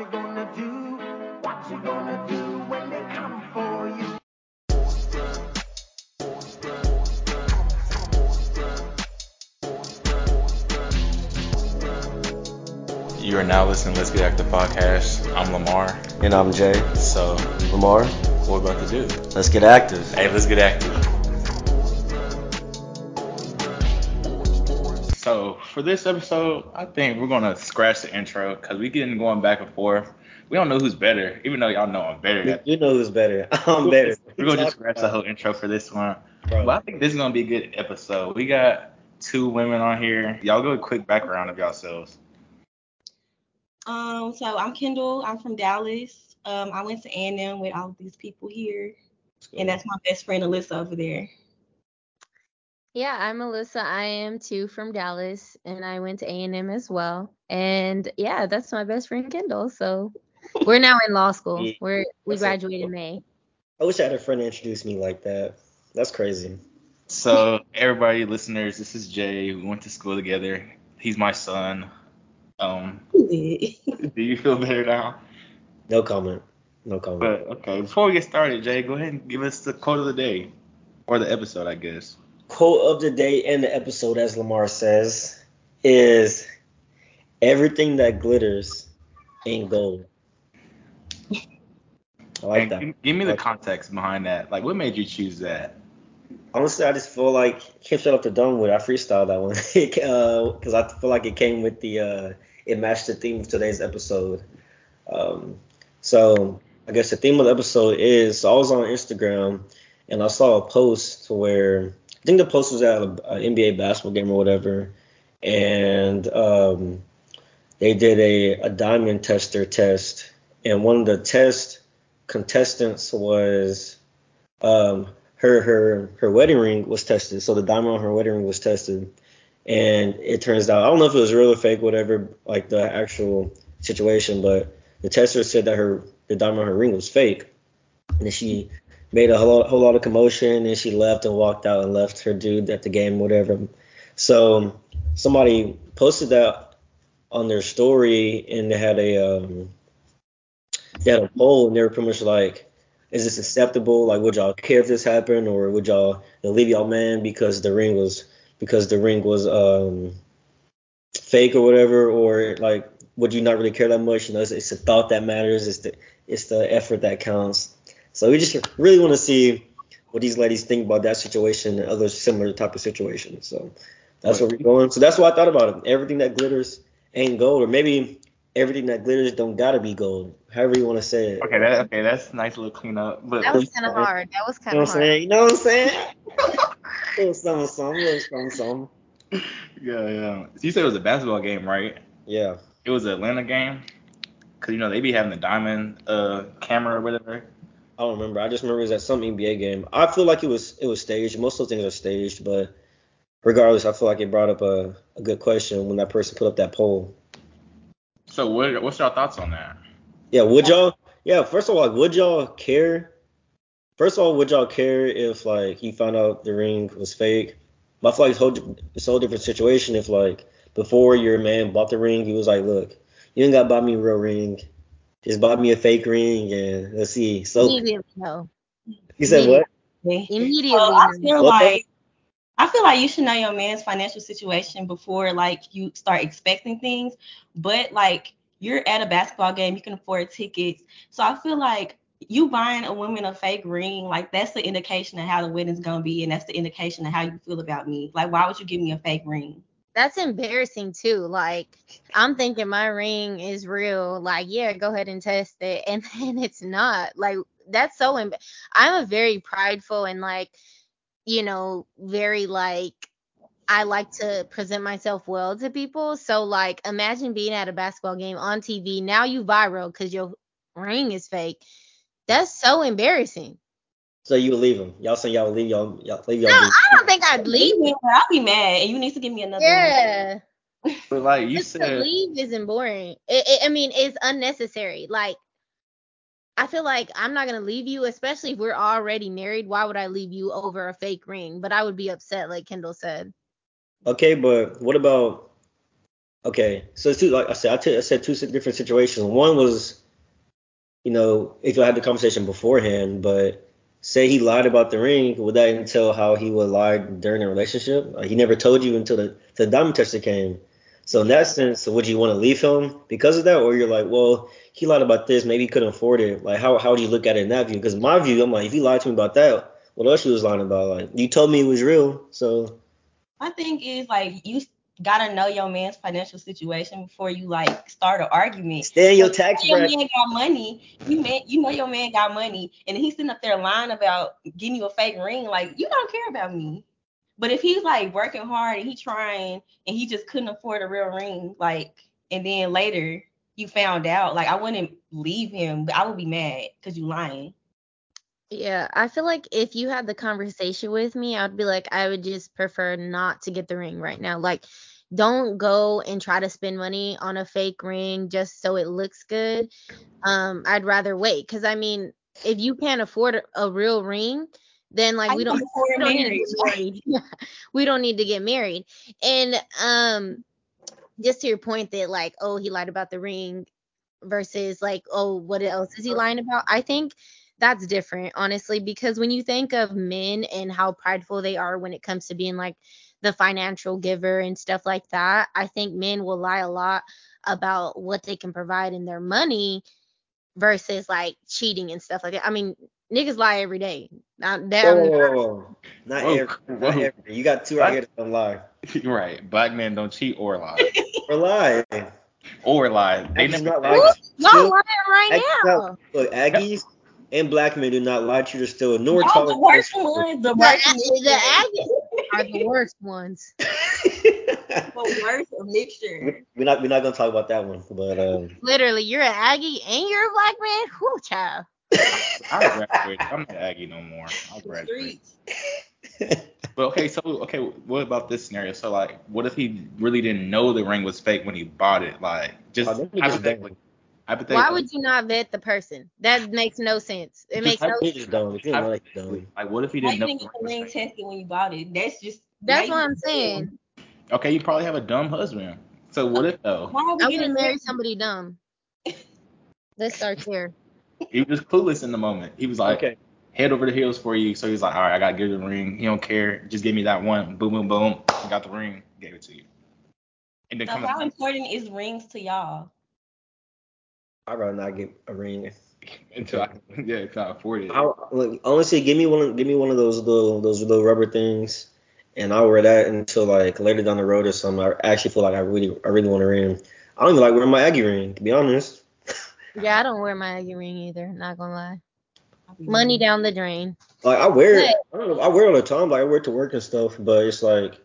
you gonna do? What you gonna do when they come for you? You are now listening to Let's Get Active podcast. I'm Lamar. And I'm Jay. So, Lamar, what we're about to do? let's get active. Hey, let's get active. For this episode, I think we're gonna scratch the intro because we getting going back and forth. We don't know who's better, even though y'all know I'm better. You, know who's better. I'm better. We're gonna just scratch the whole intro for this one. Bro. But I think this is gonna be a good episode. We got two women on here. Y'all go a quick background of yourselves. Um, so I'm Kendall. I'm from Dallas. Um, I went to A&M with all of these people here, and that's my best friend Alyssa over there. Yeah, I'm Alyssa. I am too from Dallas, and I went to A&M as well. And yeah, that's my best friend Kendall. So we're now in law school. Yeah, We're we that's graduate in May. I wish I had a friend to introduce me like that. That's crazy. So, everybody, listeners, this is Jay. We went to school together. He's my son. Um, do you feel better now? No comment. No comment. But okay, before we get started, Jay, go ahead and give us the quote of the day or the episode, I guess. Quote of the day and the episode, as Lamar says, is everything that glitters ain't gold. I like And that. give, give me the Like- context behind that. Like, what made you choose that? Honestly, I just feel like can't shut up the dome with. I freestyled that one because I feel like it came with the uh, it matched the theme of today's episode. Um, so I guess the theme of the episode is so I was on Instagram and I saw a post to where I think the post was at an NBA basketball game or whatever, and um, they did a, a diamond tester test, and one of the test contestants was um, her her her wedding ring was tested. So the diamond on her wedding ring was tested, and it turns out I don't know if it was real or fake, whatever, like the actual situation, but the tester said that her the diamond on her ring was fake, and she made a whole whole lot of commotion, and she left and walked out and left her dude at the game, whatever. So somebody posted that on their story, and they had a um, they had a poll, and they were pretty much like is this acceptable? Like, would y'all care if this happened, or would y'all leave y'all man because the ring was because the ring was um fake or whatever, or like would you not really care that much? You know, it's, it's the thought that matters. It's the it's the effort that counts. So we just really want to see what these ladies think about that situation and other similar type of situations. So that's where we're going. So that's what I thought about it. Everything that glitters ain't gold, or maybe everything that glitters don't gotta be gold. However you want to say it. Okay, that okay, that's a nice little cleanup. But That was kind of hard. That was You kind know of what I'm hard. saying? You know what I'm saying? little something, something, little something, something. yeah, yeah. So you said it was a basketball game, right? Yeah. It was an Atlanta game. Cause you know they be having the diamond uh camera or whatever. I don't remember. I just remember it was at some NBA game. I feel like it was it was staged. Most of those things are staged, but regardless, I feel like it brought up a, a good question when that person put up that poll. So what what's your thoughts on that? Yeah, would y'all? Yeah, first of all, would y'all care? First of all, would y'all care if like you found out the ring was fake? But I feel like it's, whole, it's a whole different situation if like before your man bought the ring, he was like, look, you ain't got to buy me a real ring, just bought me a fake ring and let's see. So Immediately no. you said what? Immediately So I feel What like I feel like you should know your man's financial situation before like you start expecting things. But like you're at a basketball game, you can afford tickets. So I feel like you buying a woman a fake ring, like that's the indication of how the wedding's gonna be, and that's the indication of how you feel about me. Like, why would you give me a fake ring? That's embarrassing too. Like I'm thinking my ring is real. Like yeah, go ahead and test it, and then it's not. Like that's so. Emb- I'm a very prideful and like, you know, very like. I like to present myself well to people. So like, imagine being at a basketball game on TV. Now you viral because your ring is fake. That's so embarrassing. So you would leave him? Y'all saying y'all leave y'all y'all leave No, y'all? I don't think I'd leave. him. I'll be mad, and you need to give me another one. Yeah. But like you Just to said, leave isn't boring. It, it, I mean, it's unnecessary. Like, I feel like I'm not gonna leave you, especially if we're already married. Why would I leave you over a fake ring? But I would be upset, like Kendall said. Okay, but what about Okay, so it's two. Like I said, I, t- I said two different situations. One was, you know, if you had the conversation beforehand, but say he lied about the ring, would that entail how he would lie during a relationship? Like he never told you until the the diamond tester came. So in that sense, would you want to leave him because of that, or you're like, well, he lied about this, maybe he couldn't afford it. Like how how do you look at it in that view? Because my view, I'm like, if he lied to me about that, what else he was lying about? Like you told me it was real, so My thing is like you gotta know your man's financial situation before you like start an argument. stay in your Like, tax your bracket. man got money. You man, you know your man got money, and he's sitting up there lying about getting you a fake ring. Like you don't care about me. But if he's like working hard and he trying and he just couldn't afford a real ring, like, and then later you found out, like I wouldn't leave him, but I would be mad because you lying. Yeah, I feel like if you had the conversation with me, I'd be like, I would just prefer not to get the ring right now. Like, don't go and try to spend money on a fake ring just so it looks good. Um, I'd rather wait because I mean, if you can't afford a, real ring, then like we don't, we don't need to get married. we don't need to get married. And um, just to your point that like, oh, he lied about the ring versus like, oh, what else is he lying about? I think that's different, honestly, because when you think of men and how prideful they are when it comes to being like the financial giver and stuff like that, I think men will lie a lot about what they can provide in their money versus like cheating and stuff like that. I mean, niggas lie every day. Not that Whoa, whoa, whoa, whoa. Not Whoa, every, not every. You got two right here that don't lie. right. Black men don't cheat or lie. Or lie. or lie. They Aggies never not lie. like y'all lying right Aggies now. not- look, Aggies and black men do not lie to you still, nor Y'all oh, the tolerate worst ones, the The, worst, the Aggies are the worst ones. the worst mixture. we're not we're not gonna talk about that one, but um, Literally, you're an Aggie and you're a black man. Whoo, child. I graduated. I'm not Aggie no more. I The graduated. streets. But okay, so okay, what about this scenario? So like, what if he really didn't know the ring was fake when he bought it? Like, just Oh, then he just hypothetically. Dumb. Why would you not vet the person? That makes no sense. It Just makes no sense. Dumb. If you don't dumb. Like, what if he didn't you know? didn't the get the ring ring was fake? tested when you bought it? That's just. That's what I'm saying. Okay, you probably have a dumb husband. So what if though? Why are we I getting wouldn't marry somebody dumb. Let's start here. He was just clueless in the moment. He was like, Okay. head over the heels for you. So he's like, all right, I gotta give you the ring. He don't care. Just give me that one. Boom, boom, boom. Got the ring. Gave it to you. And then So come how important is rings to y'all? I'd rather not get a ring. until I yeah, until I afford it. I, look, honestly, give me one. Give me one of those little those little rubber things, and I'll wear that until like later down the road or something. I actually feel like I really I really want a ring. I don't even like wearing my Aggie ring, to be honest. Yeah, I don't wear my Aggie ring either. Not gonna lie. Money down the drain. Like I wear it. I don't know. I wear it all the time. Like I wear it to work and stuff. But it's like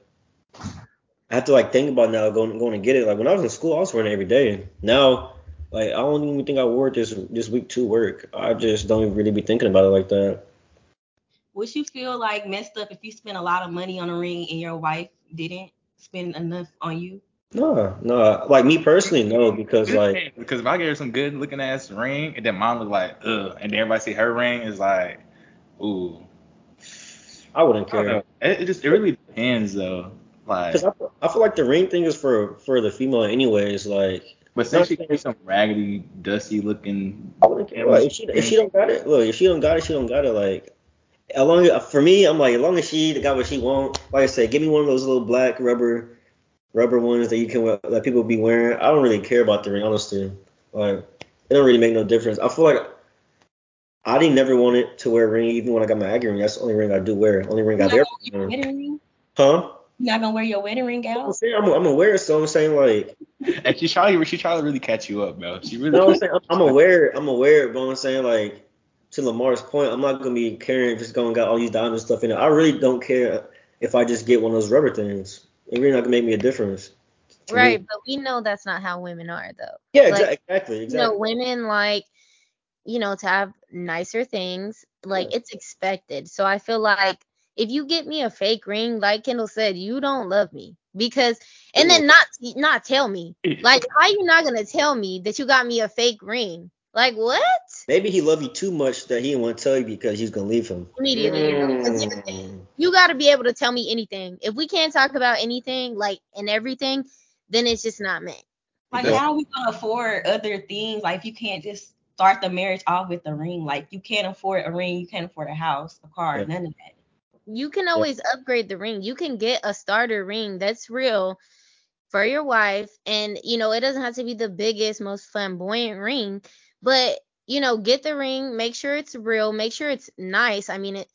I have to like think about now going going to get it. Like when I was in school, I was wearing it every day. Now, like I don't even think I wore it this this week to work. I just don't even really be thinking about it like that. Would you feel like messed up if you spent a lot of money on a ring and your wife didn't spend enough on you? No, no. Like me personally, no, because like because if I get her some good looking ass ring and then mine look like ugh, and then everybody see her ring is like, ooh. I wouldn't care. know. It, it just it really depends though. Like, Because I, feel- I feel like the ring thing is for for the female anyways. Like but say she gets some raggedy, dusty looking. I wouldn't care. Like, if she if she don't got it, look. If she don't got it, she don't got it. Like as long as, for me, I'm like as long as she got what she want. Like I said, give me one of those little black rubber rubber ones that you can wear, that people be wearing. I don't really care about the ring, honestly. Like it don't really make no difference. I feel like I didn't never wanted to wear a ring even when I got my Aggie ring. That's the only ring I do wear. Only ring I You're ever wear worn. Huh? You're not gonna wear your wedding ring I'm out? saying I'm, I'm aware, so I'm saying like And she tried she tried to really catch you up, bro. She really. No, I'm saying I'm, I'm aware. I'm aware, but I'm saying like to Lamar's point, I'm not gonna be carrying just going got all these diamond stuff in it. I really don't care if I just get one of those rubber things. It really not gonna make me a difference. to me. Right, but we know that's not how women are though. Yeah, Like, exa- exactly, You know, women like, you know, to have nicer things. Like Yeah. it's expected. So I feel like if you get me a fake ring, like Kendall said, you don't love me. Because and then not not tell me. Like how you not gonna tell me that you got me a fake ring? Like what? Maybe he loved you too much that he didn't want to tell you because he's gonna leave him. Immediately. you Mm. you got to be able to tell me anything. If we can't talk about anything, like and everything, then it's just not meant. Like That's- how are we gonna afford other things? Like if you can't just start the marriage off with a ring. Like you can't afford a ring, you can't afford a house, a car, Yeah. none of that. You can always upgrade the ring. You can get a starter ring that's real for your wife and you know, it doesn't have to be the biggest most flamboyant ring, but you know, get the ring, make sure it's real, make sure it's nice. I mean, it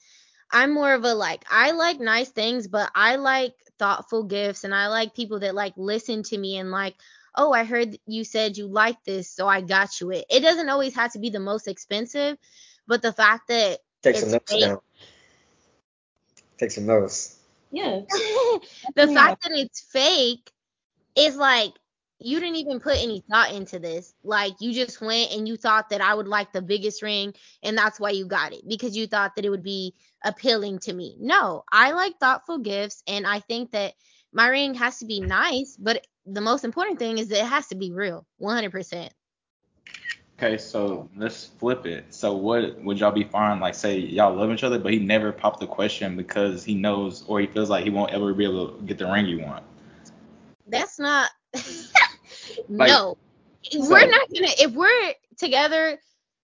I'm more of a like I like nice things, but I like thoughtful gifts and I like people that like listen to me and like, "Oh, I heard you said you like this, so I got you it." It doesn't always have to be the most expensive, but the fact that Take It's notes fake. down. Take some notes. Yeah. the Yeah. fact that it's fake is like you didn't even put any thought into this. Like you just went and you thought that I would like the biggest ring and that's why you got it because you thought that it would be appealing to me. No, I like thoughtful gifts and I think that my ring has to be nice, but the most important thing is that it has to be real, 100%. Okay, so let's flip it. So what would y'all be fine? Like, say y'all love each other, but he never popped the question because he knows or he feels like he won't ever be able to get the ring you want. That's not Like- no. we're not gonna if we're together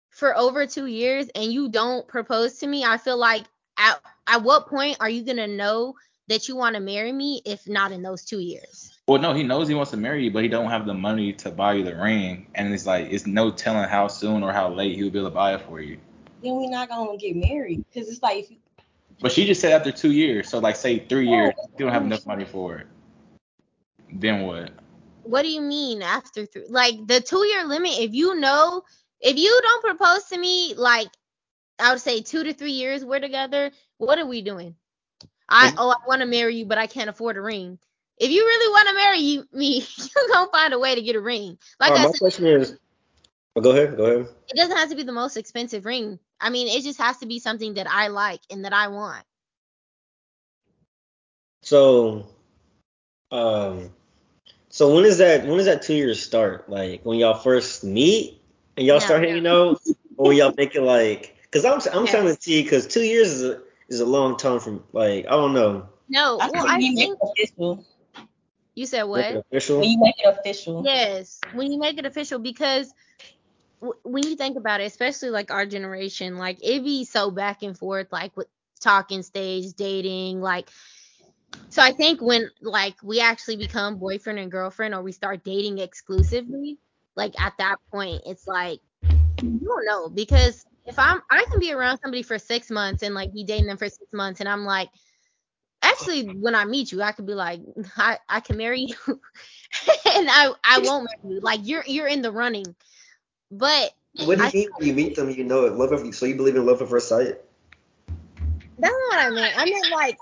for over two years and you don't propose to me, I feel like at at what point are you gonna know that you want to marry me if not in those two years? Well, no, he knows he wants to marry you, but he don't have the money to buy you the ring, and it's like it's no telling how soon or how late he'll be able to buy it for you. Then we're not gonna get married. Cause it's like if you, But she just said after two years, so like say three years, oh. you don't have enough money for it. Then what? What do you mean after three? Like the two year limit, if you know, if you don't propose to me, like I would say two to three years we're together, what are we doing? I oh I want to marry you, but I can't afford a ring. If you really want to marry you, me, you're gonna find a way to get a ring. Like Alright, I my said, question is. Oh, go ahead. Go ahead. it doesn't have to be the most expensive ring. I mean, it just has to be something that I like and that I want. So, um, so when is that? When does that two years start? Like when y'all first meet and y'all No, start no. hanging out, or when y'all make it like? Cause I'm I'm Yes. trying to see because two years is a is a long time from like I don't know. No, I well, I you make think it official. You said Make it what? official. When you make it official. Yes, when you make it official, because w- when you think about it, especially like our generation, like it be so back and forth, like with talking stage, dating, like. So I think when like we actually become boyfriend and girlfriend, or we start dating exclusively, like at that point, it's like you don't know because if I'm I can be around somebody for six months and like be dating them for six months, and I'm like. Actually, when I meet you, I could be like, I, I can marry you, and I I won't marry you. Like you're you're in the running, but What do you I- mean when you meet them? You know it. Love of so you believe in love at first sight? that's not what I meant. I meant like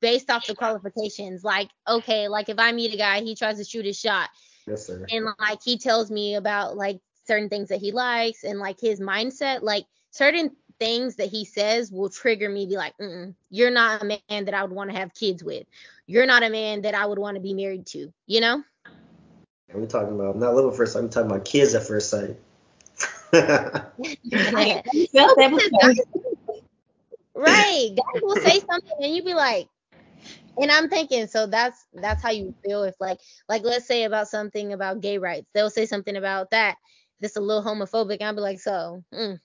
based off the qualifications. Like okay, like if I meet a guy, he tries to shoot his shot, Yes, sir. and like he tells me about like certain things that he likes and like his mindset, like certain things that he says will trigger me. Be like, Mm-mm, you're not a man that I would want to have kids with. You're not a man that I would want to be married to. You know? I'm talking about not love at first sight. I'm talking about kids at first sight. Like, you felt that before. right. God will say something and you be like, and I'm thinking, so that's that's how you feel if like like let's say about something about gay rights. They'll say something about that that's a little homophobic. I'll be like, so mm,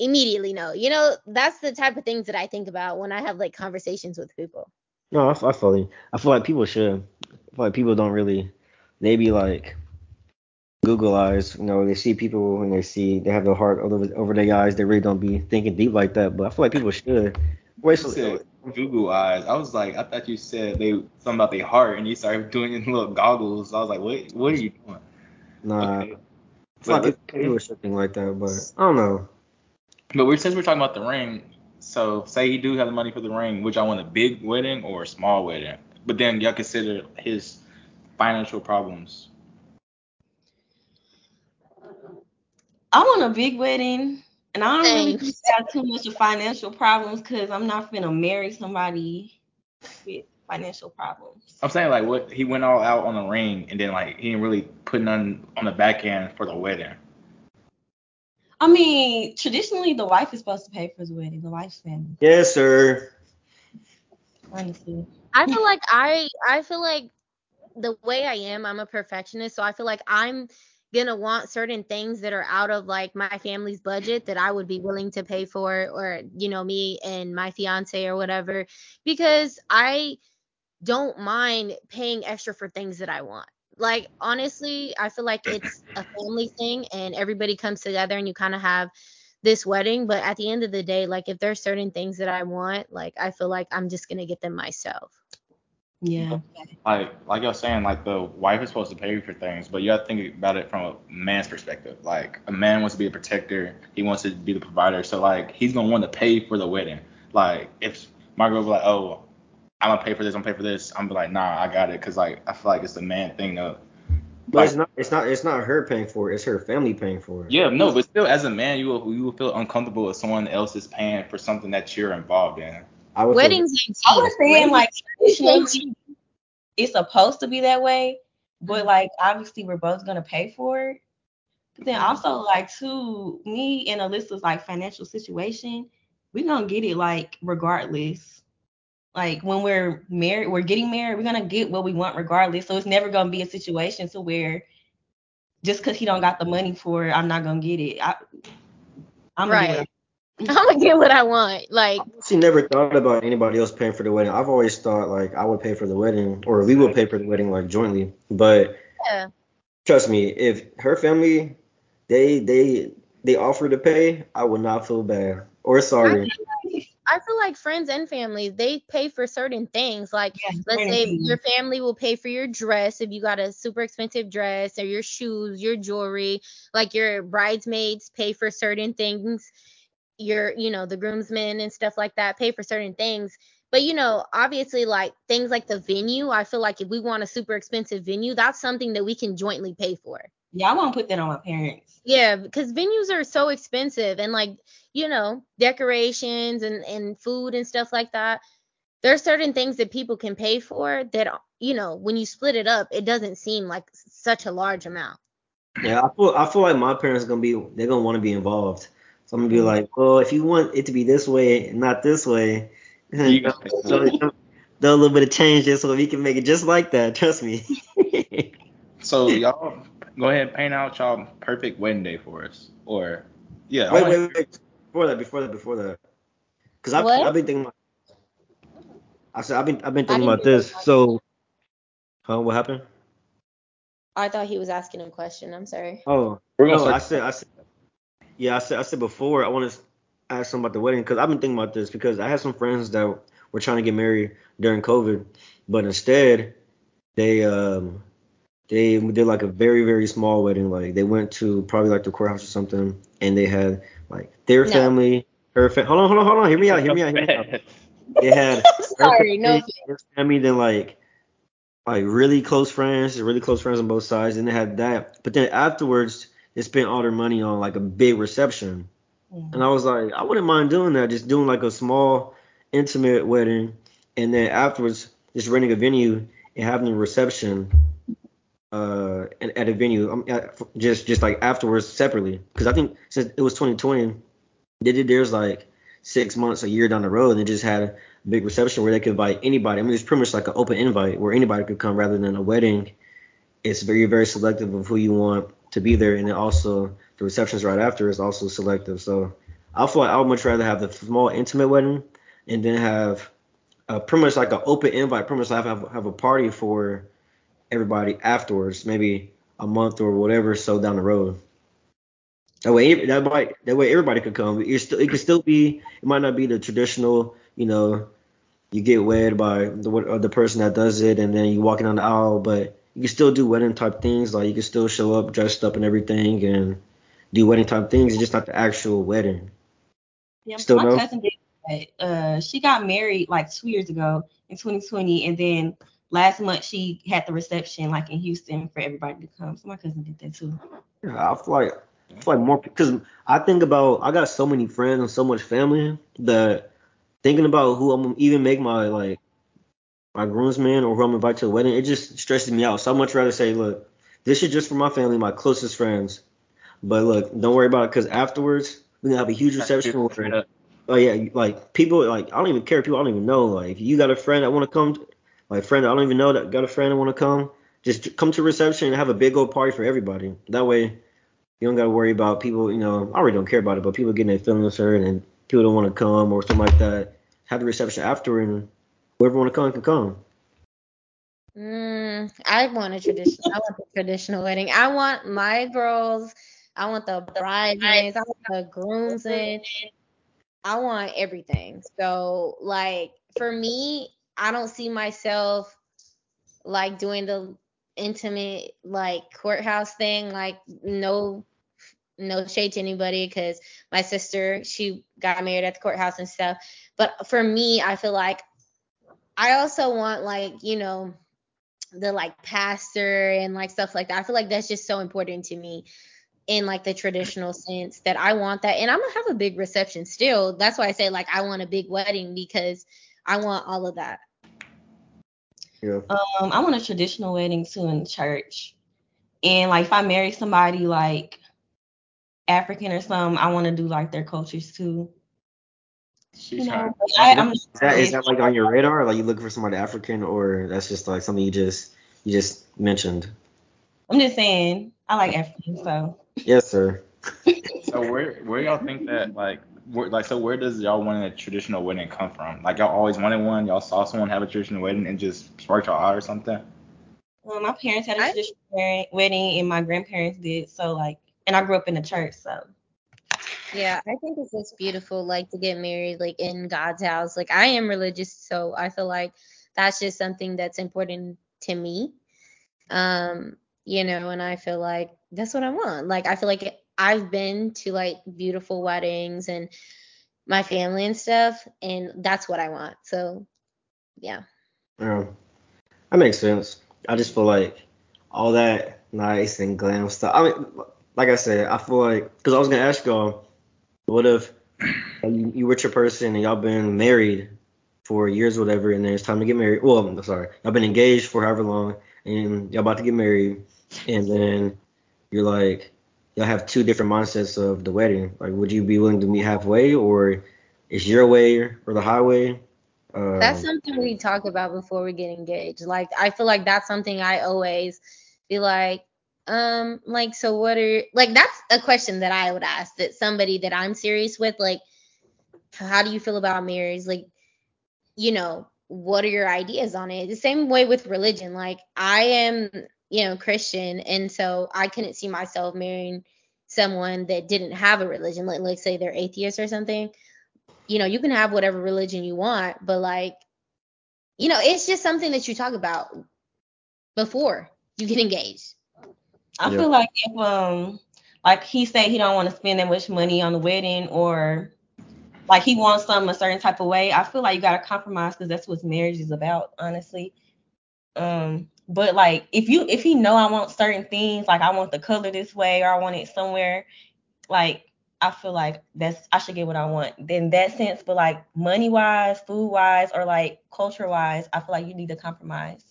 immediately no. You know, that's the type of things that I think about when I have like conversations with people. no, I, I feel you. I feel like people should. I feel like people don't really. They be like Google eyes. You know, they see people and they see they have their heart over over their eyes. They really don't be thinking deep like that. But I feel like people should. Wait, You said Google eyes. I was like, I thought you said they something about their heart, and you started doing your little goggles. I was like, what? What are you doing? nah. Okay. I feel like But, people, people should think like that, but I don't know. But we're since we're talking about the ring, so say he do have the money for the ring, which y'all want a big wedding or a small wedding? But then y'all consider his financial problems. I want a big wedding, and I don't really Same. have too much of financial problems because I'm not gonna marry somebody with financial problems. I'm saying like what he went all out on the ring, and then like he didn't really put none on the back end for the wedding. I mean, traditionally, the wife is supposed to pay for the wedding, the wife's family, Yes, sir. honestly. I feel like I I feel like the way I am, I'm a perfectionist, so I feel like I'm gonna want certain things that are out of like my family's budget that I would be willing to pay for, or you know, me and my fiance or whatever, because I don't mind paying extra for things that I want. Like honestly, I feel like it's a family thing and everybody comes together and you kind of have this wedding, but at the end of the day, like if there's certain things that I want, like I feel like I'm just gonna get them myself. Yeah. like like you're saying, like the wife is supposed to pay for things, but you have to think about it from a man's perspective. Like a man wants to be a protector, he wants to be the provider, so like he's gonna want to pay for the wedding. Like if my girl be like, oh, I'm gonna pay for this, I'm gonna pay for this, I'm be like, nah, I got it, cause like I feel like it's the man thing to. But Like, it's not it's not it's not her paying for it. It's her family paying for it. yeah, no, but still, as a man, you will you will feel uncomfortable if someone else is paying for something that you're involved in. I would Weddings ain't I was saying like it's supposed to be that way, but mm-hmm. like obviously we're both gonna pay for it. But then mm-hmm. also like to me and Alyssa's like financial situation, we gonna get it like regardless. Like when we're married, we're getting married, we're gonna get what we want regardless. So it's never gonna be a situation to where just because he don't got the money for it, I'm not gonna get it. I, I'm gonna Right. I'm gonna get what I want. Like She never thought about anybody else paying for the wedding. I've always thought like I would pay for the wedding or we would pay for the wedding like jointly. But yeah. trust me, if her family they they they offer to pay, I would not feel bad or sorry. Uh, I feel like friends and family, they pay for certain things. Like let's say things. your family will pay for your dress if you got a super expensive dress or your shoes, your jewelry, like your bridesmaids pay for certain things. Your, you know, the groomsmen and stuff like that pay for certain things. But you know, obviously like things like the venue, I feel like if we want a super expensive venue, that's something that we can jointly pay for. Yeah, I won't put that on my parents. Yeah, because venues are so expensive and like, you know, decorations and, and food and stuff like that. There are certain things that people can pay for that, you know, when you split it up, it doesn't seem like such a large amount. Yeah, I feel I feel like my parents gonna be they're gonna want to be involved. So I'm gonna be mm-hmm. like, well, if you want it to be this way and not this way, You gotta pick so throw a little bit of change just so we can make it just like that. Trust me. So y'all go ahead and paint out y'all perfect wedding day for us, or yeah, wait, wait, wait. Before that, before that, before that, because I've I've been thinking. About, I said I've been I've been thinking about this. So, huh? What happened? I thought he was asking a question. I'm sorry. Oh, We're gonna no, I said I said. Yeah, I said I said before I want to ask them about the wedding because I've been thinking about this because I had some friends that were trying to get married during COVID, but instead they um they did like a very very small wedding. Like they went to probably like the courthouse or something, and they had like their No. family, her family. Hold on, hold on, hold on. Hear me out. Hear me out. Hear me out. They had her Sorry, no family, her family, then like like really close friends, really close friends on both sides, and they had that. But then afterwards, they spent all their money on like a big reception, mm-hmm. and I was like, I wouldn't mind doing that, just doing like a small, intimate wedding, and then afterwards, just renting a venue and having a reception. Uh, at, at a venue, um, just just like afterwards separately, because I think since it was 2020, they did theirs like six months, a year down the road, and they just had a big reception where they could invite anybody. I mean, it's pretty much like an open invite where anybody could come rather than a wedding. It's very, very selective of who you want to be there, and then also the receptions right after is also selective. So I feel like I would much rather have the small, intimate wedding and then have uh, pretty much like an open invite, pretty much have, have have a party for everybody afterwards, maybe a month or whatever, so down the road. That way, that might that way everybody could come. It still it could still be it might not be the traditional, you know, you get wed by the uh, the person that does it, and then you walking down the aisle, but you can still do wedding type things. Like you can still show up dressed up and everything, and do wedding type things. It's just not the actual wedding. Yeah, Still my no? cousin did. Uh, she got married like two years ago in 2020, and then last month she had the reception like in Houston for everybody to come. So my cousin did that too. Yeah, I feel like I feel like more because I think about I got so many friends and so much family that thinking about who I'm even make my like my groomsman or who I'm invited to the wedding, it just stresses me out. So I much rather say, look, this is just for my family, my closest friends. But look, don't worry about it because afterwards we're gonna have a huge reception. Where, oh yeah, like people like I don't even care. People I don't even know. Like if you got a friend that want to come, like friend I don't even know that got a friend that want to come, just come to reception and have a big old party for everybody. That way, you don't gotta worry about people. You know, I already don't care about it, but people getting their feelings hurt and people don't want to come or something like that. Have the reception after, and whoever want to come can come. Mm, I want a traditional. I want the traditional wedding. I want my girls. I want the bridesmaids. I want the grooms groomsmen. I want everything. So like for me, I don't see myself like doing the intimate like courthouse thing. Like no no shade to anybody because my sister she got married at the courthouse and stuff. But for me, I feel like I also want like you know the like pastor and like stuff like that. I feel like that's just so important to me in like the traditional sense that I want that. And I'm gonna have a big reception still. That's why I say like I want a big wedding because I want all of that. Yeah. Um, I want a traditional wedding too in church. And like if I marry somebody like African or something, I want to do like their cultures too. She's You trying. know, I, I'm Is that is that like on your radar? Like you looking for somebody African, or that's just like something you just you just mentioned? I'm just saying I like African, so Yes, sir. So where where y'all think that like where, like so where does y'all want a traditional wedding come from? Like y'all always wanted one. Y'all saw someone have a traditional wedding and just sparked y'all out or something. well, my parents had a I- traditional wedding- wedding and my grandparents did. So like, and I grew up in the church, so Yeah, I think it's just beautiful, like to get married, like in God's house. Like I am religious, so I feel like that's just something that's important to me. Um, you know, and I feel like that's what I want. Like I feel like I've been to like beautiful weddings and my family and stuff, and that's what I want. So, yeah. Yeah, that makes sense. I just feel like all that nice and glam stuff. I mean, like I said, I feel like because I was gonna ask y'all, what if uh, you, you with your person and y'all been married for years, or whatever, and then it's time to get married. Well, I'm sorry, y'all been engaged for however long, and y'all about to get married, and then you're like, y'all have two different mindsets of the wedding. Like, would you be willing to meet halfway, or is your way or the highway? Um, That's something we talk about before we get engaged. Like I feel like that's something I always be like, um, like so what are like that's a question that I would ask that somebody that I'm serious with, like, how do you feel about marriage? Like, you know, what are your ideas on it? The same way with religion. Like I am, you know, Christian and so I couldn't see myself marrying someone that didn't have a religion. Like let's say they're atheist or something you know, you can have whatever religion you want, but like, you know, it's just something that you talk about before you get engaged. I Yeah. feel like if um like he said he don't want to spend that much money on the wedding or like he wants something a certain type of way, I feel like you gotta compromise because that's what marriage is about, honestly. Um, but like if you if he know I want certain things, like I want the color this way or I want it somewhere, like I feel like that's I should get what I want. In that sense, but like money wise, food wise, or like culture wise, I feel like you need to compromise.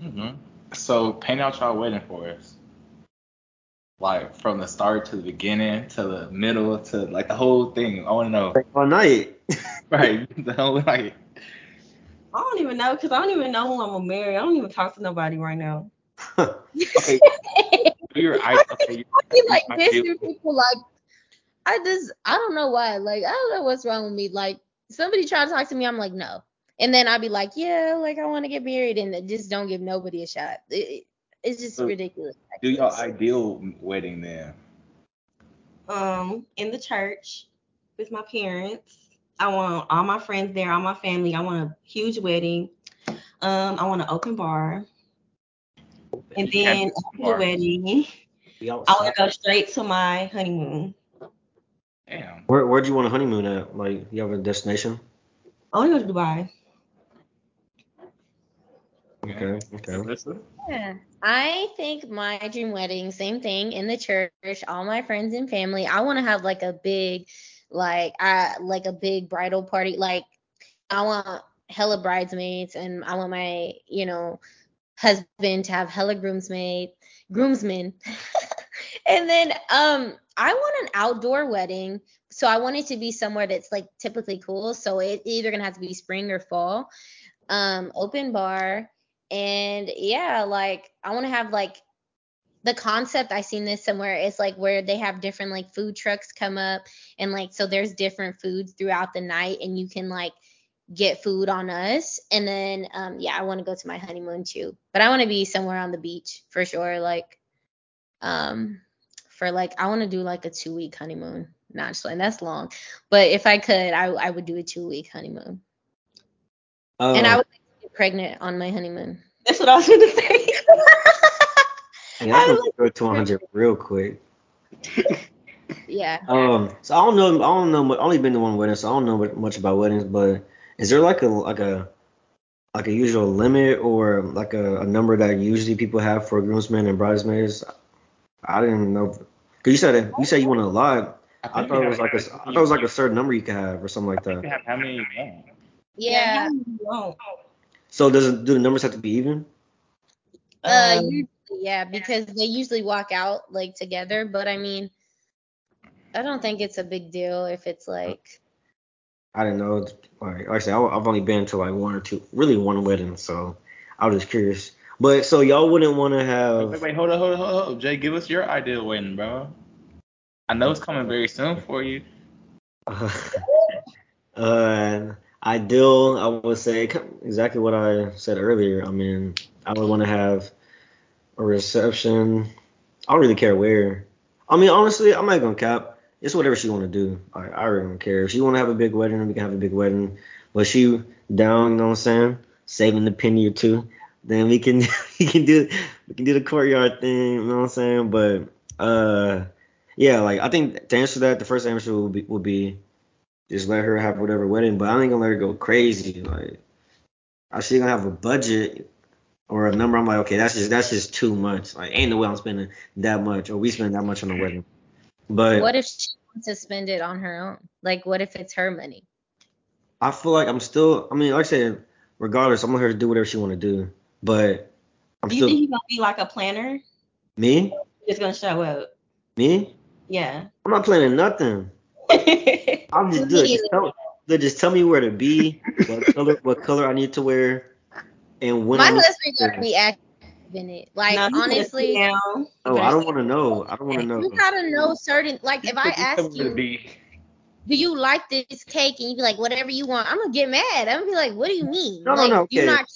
hmm So paint out y'all wedding for us. Like from the start to the beginning to the middle to like the whole thing. I want to know. all night. Right. The whole like. I don't even know because I don't even know who I'm gonna marry. I don't even talk to nobody right now. Okay. do your I okay. Like I this feel- to people like I just I don't know why. Like I don't know what's wrong with me. Like somebody try to talk to me, I'm like no. And then I'd be like, yeah, like I want to get married, and just don't give nobody a shot. It, it- it's just So, ridiculous. Do y'all ideal wedding then? Um, in the church with my parents. I want all my friends there, all my family. I want a huge wedding. Um, I want an open bar. And then after the wedding, I want to go straight to my honeymoon. Damn. Where where'd you want a honeymoon at? Like you have a destination? I want to go to Dubai. Okay, okay. Yeah. I think my dream wedding, same thing in the church, all my friends and family. I want to have like a big, like I like a big bridal party. Like I want hella bridesmaids and I want my, you know, husband to have hella groomsmaid, groomsmen. and then um I want an outdoor wedding. So I want it to be somewhere that's like typically cool. So it either gonna have to be spring or fall. Um, open bar and yeah, like I want to have like the concept I seen this somewhere is like where they have different like food trucks come up and like so there's different foods throughout the night and you can like get food on us. And then um yeah I want to go to my honeymoon too but I want to be somewhere on the beach for sure like um for like I want to do like a two week honeymoon. Not just like that's long but if I could I I would do a two week honeymoon. Oh, and I would like to get pregnant on my honeymoon. That's what I was gonna say. Yeah, I'm gonna go to 100 real quick. yeah Um, so I don't know. I don't know. mu- I only been to one wedding, so I don't know much about weddings. But is there like a like a like a usual limit or like a, a number that usually people have for groomsmen and bridesmaids? I didn't know. Cause you said you said you want a lot. I think thought it was like a I thought it was like a certain number you could have or something like You can that. have how many you want. yeah how. So does do the numbers have to be even? Uh, Um, usually, yeah, because they usually walk out like together. But I mean, I don't think it's a big deal if it's like. I don't know. Like, like I said, I- I've only been to like one or two, really one wedding, so I was just curious. But so y'all wouldn't want to have. wait, wait, hold on, hold on, hold on, Jay, give us your ideal wedding, bro. I know it's coming very soon for you. uh, ideal, I would say exactly what I said earlier. I mean, I would want to have a reception. I don't really care where. I mean, honestly, I'm not gonna cap. It's whatever she want to do. I, I really don't care. If she want to have a big wedding, we can have a big wedding. But she down, you know what I'm saying? Saving the penny or two, then we can we can do we can do the courtyard thing. You know what I'm saying? But uh, yeah, like I think to answer that, the first answer would be would be just let her have whatever wedding. But I ain't gonna let her go crazy. Like, I she gonna have a budget or a number. I'm like, okay, that's just that's just too much. Like, ain't no way I'm spending that much or we spend that much on a mm-hmm. wedding. But What if she wants to spend it on her own? Like, what if it's her money? I feel like I'm still. I mean, like I said, regardless, I'm gonna let her do whatever she want to do. But I'm do you still think he's gonna be like a planner? me, Just gonna show up. me. Yeah. I'm not planning nothing. I'm just good. Just tell, look, just tell me where to be, what color, what color I need to wear, and when. My I need husband to- gonna be active in it. Like, No, honestly, sit down. Oh, I don't want to know. I don't want to know. you gotta know certain. Like, if I ask me where to you, do you like this cake, and you be like, whatever you want, I'm gonna get mad. I'm gonna be like, what do you mean? No, no, like, no, You're okay. not.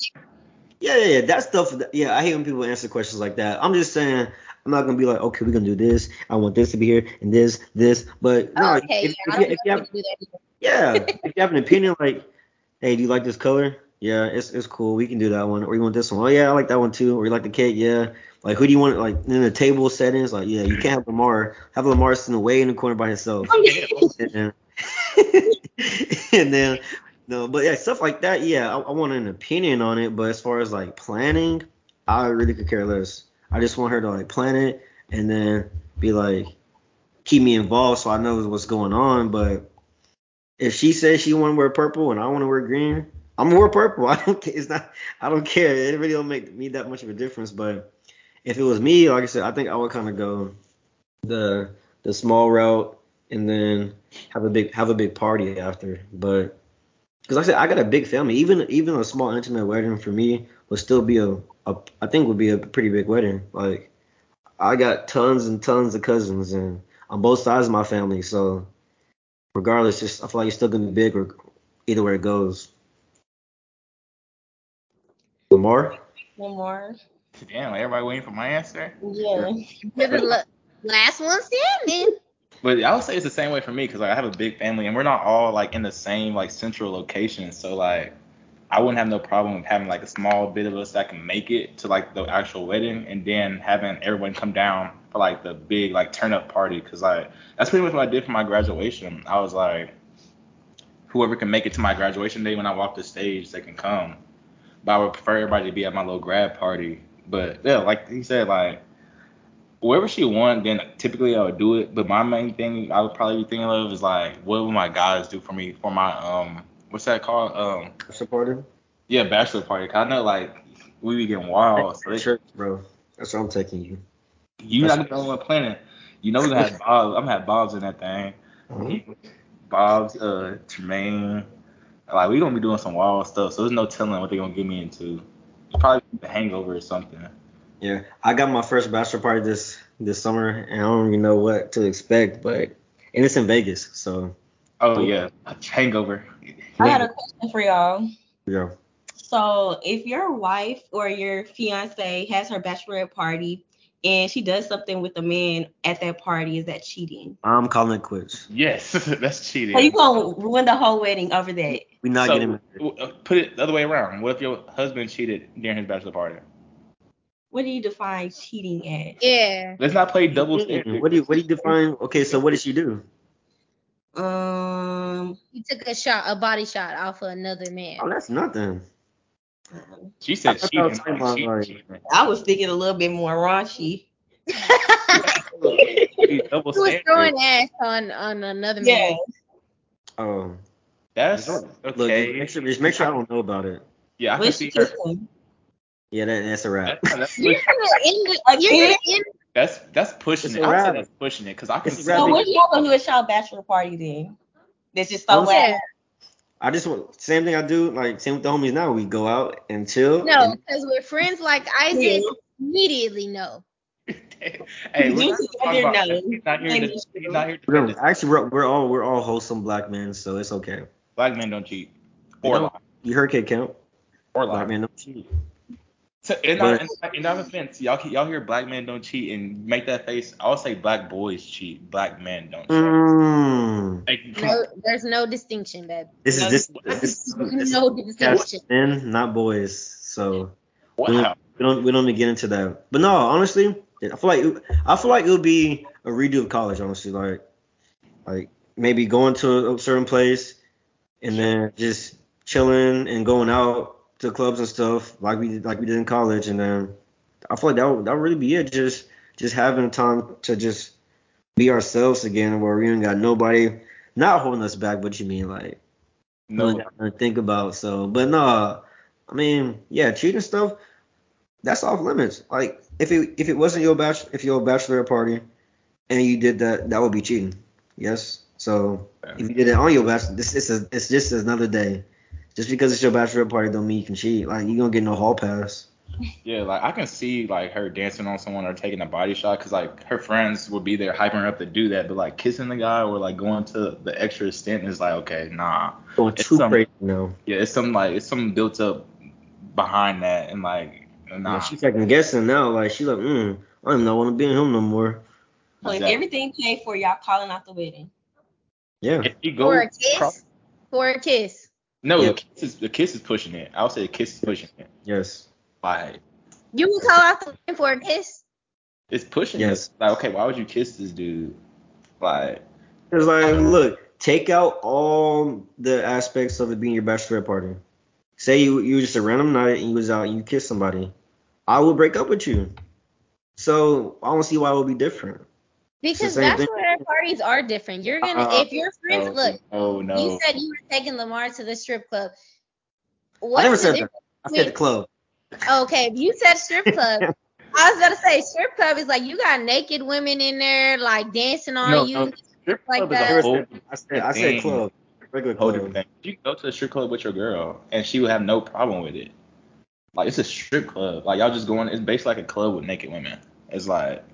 Yeah, yeah, yeah. That stuff. Yeah, I hate when people answer questions like that. I'm just saying. I'm not gonna be like, okay, we're gonna do this. I want this to be here and this, this. But no, okay, if, yeah, if, I you, if you have, if you do that either. yeah, if you have an opinion, like, hey, do you like this color? Yeah, it's it's cool. We can do that one. Or you want this one? Oh yeah, I like that one too. Or you like the cake? Yeah. Like who do you want? Like in the table settings? Like yeah, you can't have Lamar. Have Lamar sitting away in the corner by himself. Oh, and then, and then no, but yeah, stuff like that. Yeah, I, I want an opinion on it. But as far as like planning, I really could care less. I just want her to like plan it and then be like keep me involved so I know what's going on. But if she says she want to wear purple and I want to wear green, I'm gonna purple. I don't. It's not. I don't care. It really don't make me that much of a difference. But if it was me, like I said, I think I would kind of go the the small route and then have a big have a big party after. But because like I said, I got a big family. Even even a small intimate wedding for me would still be a, a I think would be a pretty big wedding. Like I got tons and tons of cousins and on both sides of my family. So regardless, just I feel like it's still gonna be big or either way it goes. Lamar? One more. Damn, everybody waiting for my answer. Yeah. You're the last one standing. But I would say it's the same way for me because like I have a big family and we're not all like in the same like central location. So like I wouldn't have no problem with having like a small bit of us that can make it to like the actual wedding and then having everyone come down for like the big like turn up party because like that's pretty much what I did for my graduation. I was like whoever can make it to my graduation day when I walk the stage they can come. But I would prefer everybody to be at my little grad party. But yeah, like he said, like wherever she want, then typically I would do it. But my main thing I would probably be thinking of is like, what would my guys do for me for my um, what's that called? Um, Supportive? yeah, yeah, bachelor party. 'Cause I know like we be getting wild. So they, Church, bro. That's what I'm taking you. you not the only one planning. You know we're gonna have Bob. I'm gonna have Bob's in that thing. Mhm. Bob's, uh, Tremaine. Like we gonna be doing some wild stuff. So there's no telling what they're gonna get me into. Probably the hangover or something. Yeah, I got my first bachelor party this this summer, and I don't even know what to expect, but and it's in Vegas, so Oh yeah, hangover. I got a question for y'all. yeah. So, if your wife or your fiance has her bachelorette party and she does something with a man at that party, is that cheating? I'm calling it quits. Yes, that's cheating. So you gonna ruin the whole wedding over that? We're not So, getting married. w- uh, put it the other way around. What if your husband cheated during his bachelor party? What do you define cheating as? Yeah. Let's not play double standard. What do you what do you define? Okay, so what did she do? Um, He took a shot, a body shot off of another man. Oh, that's nothing. She said I thought cheating. that was talking about, Cheat- I was thinking a little bit more raunchy. Double He was standard. throwing ass on on another Yeah. man. Oh, That's look, okay. just make sure just make sure I don't know about it. yeah, I can But see her. kissed. Yeah, that, that's a wrap. That's, that's, You're gonna end it. You're gonna end that's that's pushing it. a I would say wrap. that's pushing it because I can It's a see. wrap. So what y'all gonna do at y'all bachelor party then? That's just so Oh. Yeah. I just want same thing I do, like same with the homies now. We go out and chill. No, and- because with friends like Isaac, Yeah. immediately no. hey, we're You not I talking didn't about know. He's not here to. He's not here to we're, actually, we're, we're all we're all wholesome black men, so it's okay. Black men don't cheat. They Or don't. lie. You heard Kid Count. Or Black lie. men don't cheat. So, in, our, But- in, in our offense, y'all y'all hear black men don't cheat and make that face. I'll say black boys cheat. Black men don't cheat. Mm. Like, No, there's no distinction, babe. This is No, this, this- this, this No distinction. men, not boys. So we don't, we don't we don't even get into that. But no, honestly, I feel like it, I feel like it would be a redo of college. Honestly, like like maybe going to a certain place and then just chilling and going out to clubs and stuff like we did, like we did in college. And then I feel like that would, that would really be it. Just just having time to just be ourselves again, where we ain't got nobody not holding us back. But you mean like No. really got nothing to think about. So, but no, I mean, yeah, cheating stuff, that's off limits. Like if it if it wasn't your bachelor if your bachelor party and you did that, that would be cheating. Yes. So if you did it on your bachelor, this is a, it's just another day. Just because it's your bachelor party don't mean you can cheat. Like you gonna get no hall pass. Yeah, like I can see like her dancing on someone or taking a body shot because like her friends would be there hyping her up to do that, but like kissing the guy or like going to the extra extent is like okay, nah. Going It's too some- crazy now. Yeah, it's some like it's something built up behind that and like nah. Yeah, she's second guessing now. Like she's like, mm, I don't even want to be in him no more. So if everything paid for, y'all calling out the wedding. Yeah. If you go For a kiss. across- For a kiss. No, Yeah. the kiss is the kiss is pushing it. I would say the kiss is pushing it. Yes. Like You would call out the man for a kiss? it's pushing Yes. it. Like okay, why would you kiss this dude? Like It's like, look, take out all the aspects of it being your bachelorette party. Say you you were just a random night and you was out and you kissed somebody. I would break up with you. So I don't see why it would be different. Because that's same thing. bachelorette parties are different. You're gonna Uh, if your friends no, look, no, no. you said you were taking Lamar to the strip club. I What's never the said that. difference I said the club. Okay, if you said strip club, I was gonna say strip club is like you got naked women in there like dancing on No, you. no, strip like club that. is I a never whole I said, I said thing. club. Regular whole club. different thing. You go to a strip club with your girl, and she would have no problem with it. Like it's a strip club. Like y'all just going. It's basically like a club with naked women. It's like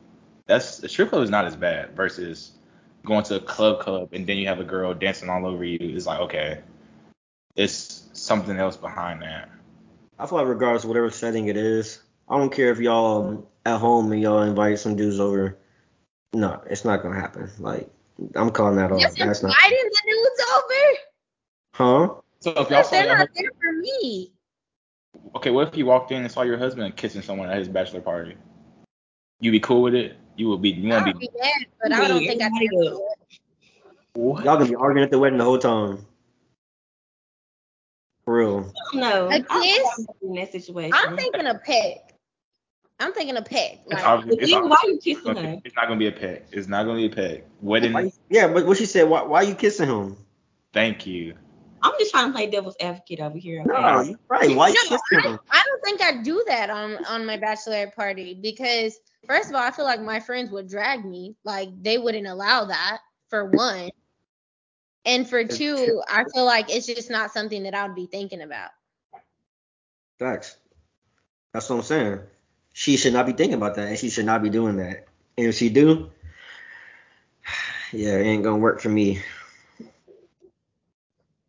that's a strip club is not as bad versus going to a club club and then you have a girl dancing all over you. It's like okay, it's something else behind that. I feel like regardless of whatever setting it is, I don't care if y'all at home and y'all invite some dudes over. No, it's not gonna happen. Like I'm calling that off. Just That's not. inviting the dudes over. Huh? So if y'all saw they're not hus- there for me. okay, what if you walked in and saw your husband kissing someone at his bachelor party? you'd be cool with it? You would be. You I won't would be. be mad, but I don't think I'd Everybody do. What? Y'all gonna be arguing at the wedding the whole time. For real. No, A I kiss? In that situation. I'm thinking a peck. I'm thinking a peck. It's Like, obvious. But It's then obvious. why you kissing Okay, her? It's not gonna be a pet. It's not gonna be a pet. Wedding. Why yeah, but what she said, why, why you kissing him? Thank you. I'm just trying to play devil's advocate over here. Okay? No, you're right. Why you No, kissing him? I don't think I'd do that on on my bachelorette party because first of all, I feel like my friends would drag me. Like they wouldn't allow that for one. And for two, I feel like it's just not something that I would be thinking about. Facts. That's what I'm saying. She should not be thinking about that, and she should not be doing that. And if she do, yeah, it ain't gonna work for me.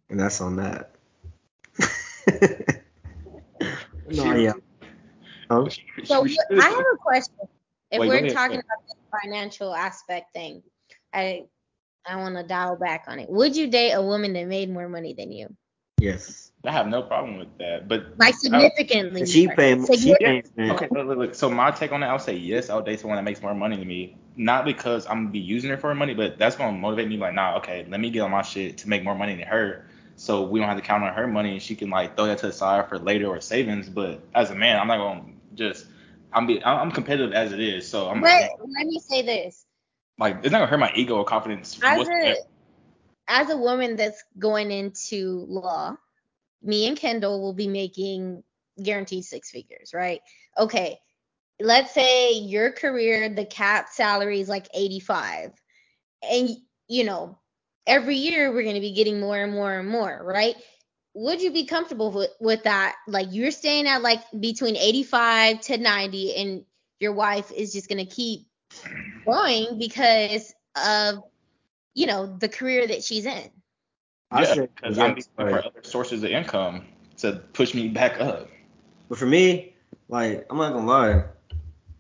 And that's on that. no, yeah. Huh? She- she- So I have a question. If Wait, we're talking about the financial aspect thing, I I want to dial back on it. Would you date a woman that made more money than you, Yes. I have no problem with that, but like significantly? She more? She Significant- Okay, look, look, look. So my take on that, I'll say yes. I'll date someone that makes more money than me, not because I'm gonna be using her for her money, but that's gonna motivate me. Like, nah, okay, let me get on my shit to make more money than her, so we don't have to count on her money, and she can like throw that to the side for later or savings. But as a man, I'm not gonna just. I'm be. I'm I'm competitive as it is, so I'm But let me say this: like, it's not gonna hurt my ego or confidence. as a as a woman that's going into law, me and Kendall will be making guaranteed six figures, right? Okay. Let's say your career, the cap salary is like 85. And you know, every year we're gonna be getting more and more and more, right? Would you be comfortable with, with that? Like you're staying at like between 85 to 90 and your wife is just gonna keep going because of you know the career that she's in. I yeah, said because I'm yes, looking for other sources of income to push me back up. but for me, like I'm not gonna lie,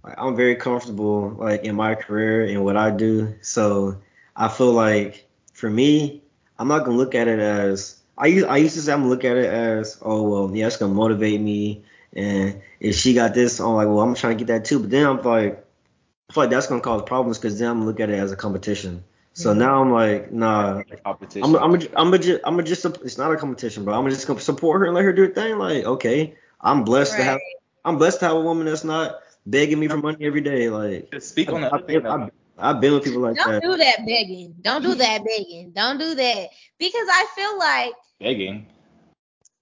like I'm very comfortable like in my career and what I do. So I feel like for me, I'm not gonna look at it as I used I used to say I'm gonna look at it as oh well yeah it's gonna motivate me and if she got this I'm like well I'm trying to get that too. But then I'm like I feel like that's gonna cause problems because then I'm gonna look at it as a competition. So now I'm like nah Competition. I'm I'm a, I'm a just I'm a just it's not a competition, bro. I'm just gonna support her and let her do her thing. Like, okay, I'm blessed to have I'm blessed to have a woman that's not begging me for money every day. Like, Just speak on the other I've thing. been, though. I've, been with people like Don't that. do that begging. Don't do that begging. Don't do that because I feel like begging.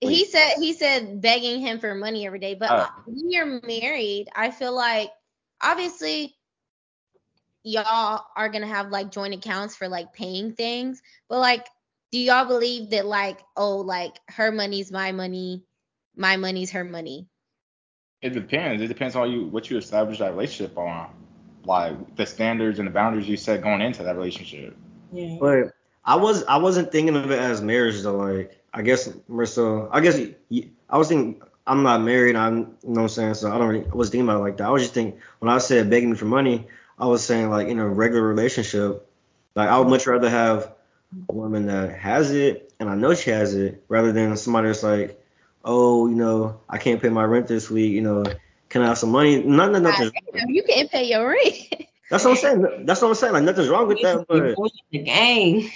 he said he said begging him for money every day. But Oh. when you're married, I feel like obviously y'all are gonna have like joint accounts for like paying things. But like, do y'all believe that like oh like her money's my money, my money's her money? It depends. It depends on you what you establish that relationship on, like the standards and the boundaries you set going into that relationship. Yeah. But I was I wasn't thinking of it as marriage though. Like, I guess Marissa, I guess I was thinking I'm not married. I'm you know what I'm saying. So I don't really I was thinking about it like that. I was just thinking when I said begging for money, I was saying like in a regular relationship, like I would much rather have a woman that has it and I know she has it rather than somebody that's like, oh, you know, I can't pay my rent this week. You know, can I have some money? Not that nothing. You can't pay your rent. That's what I'm saying. That's what I'm saying. Like nothing's wrong with that, but the game.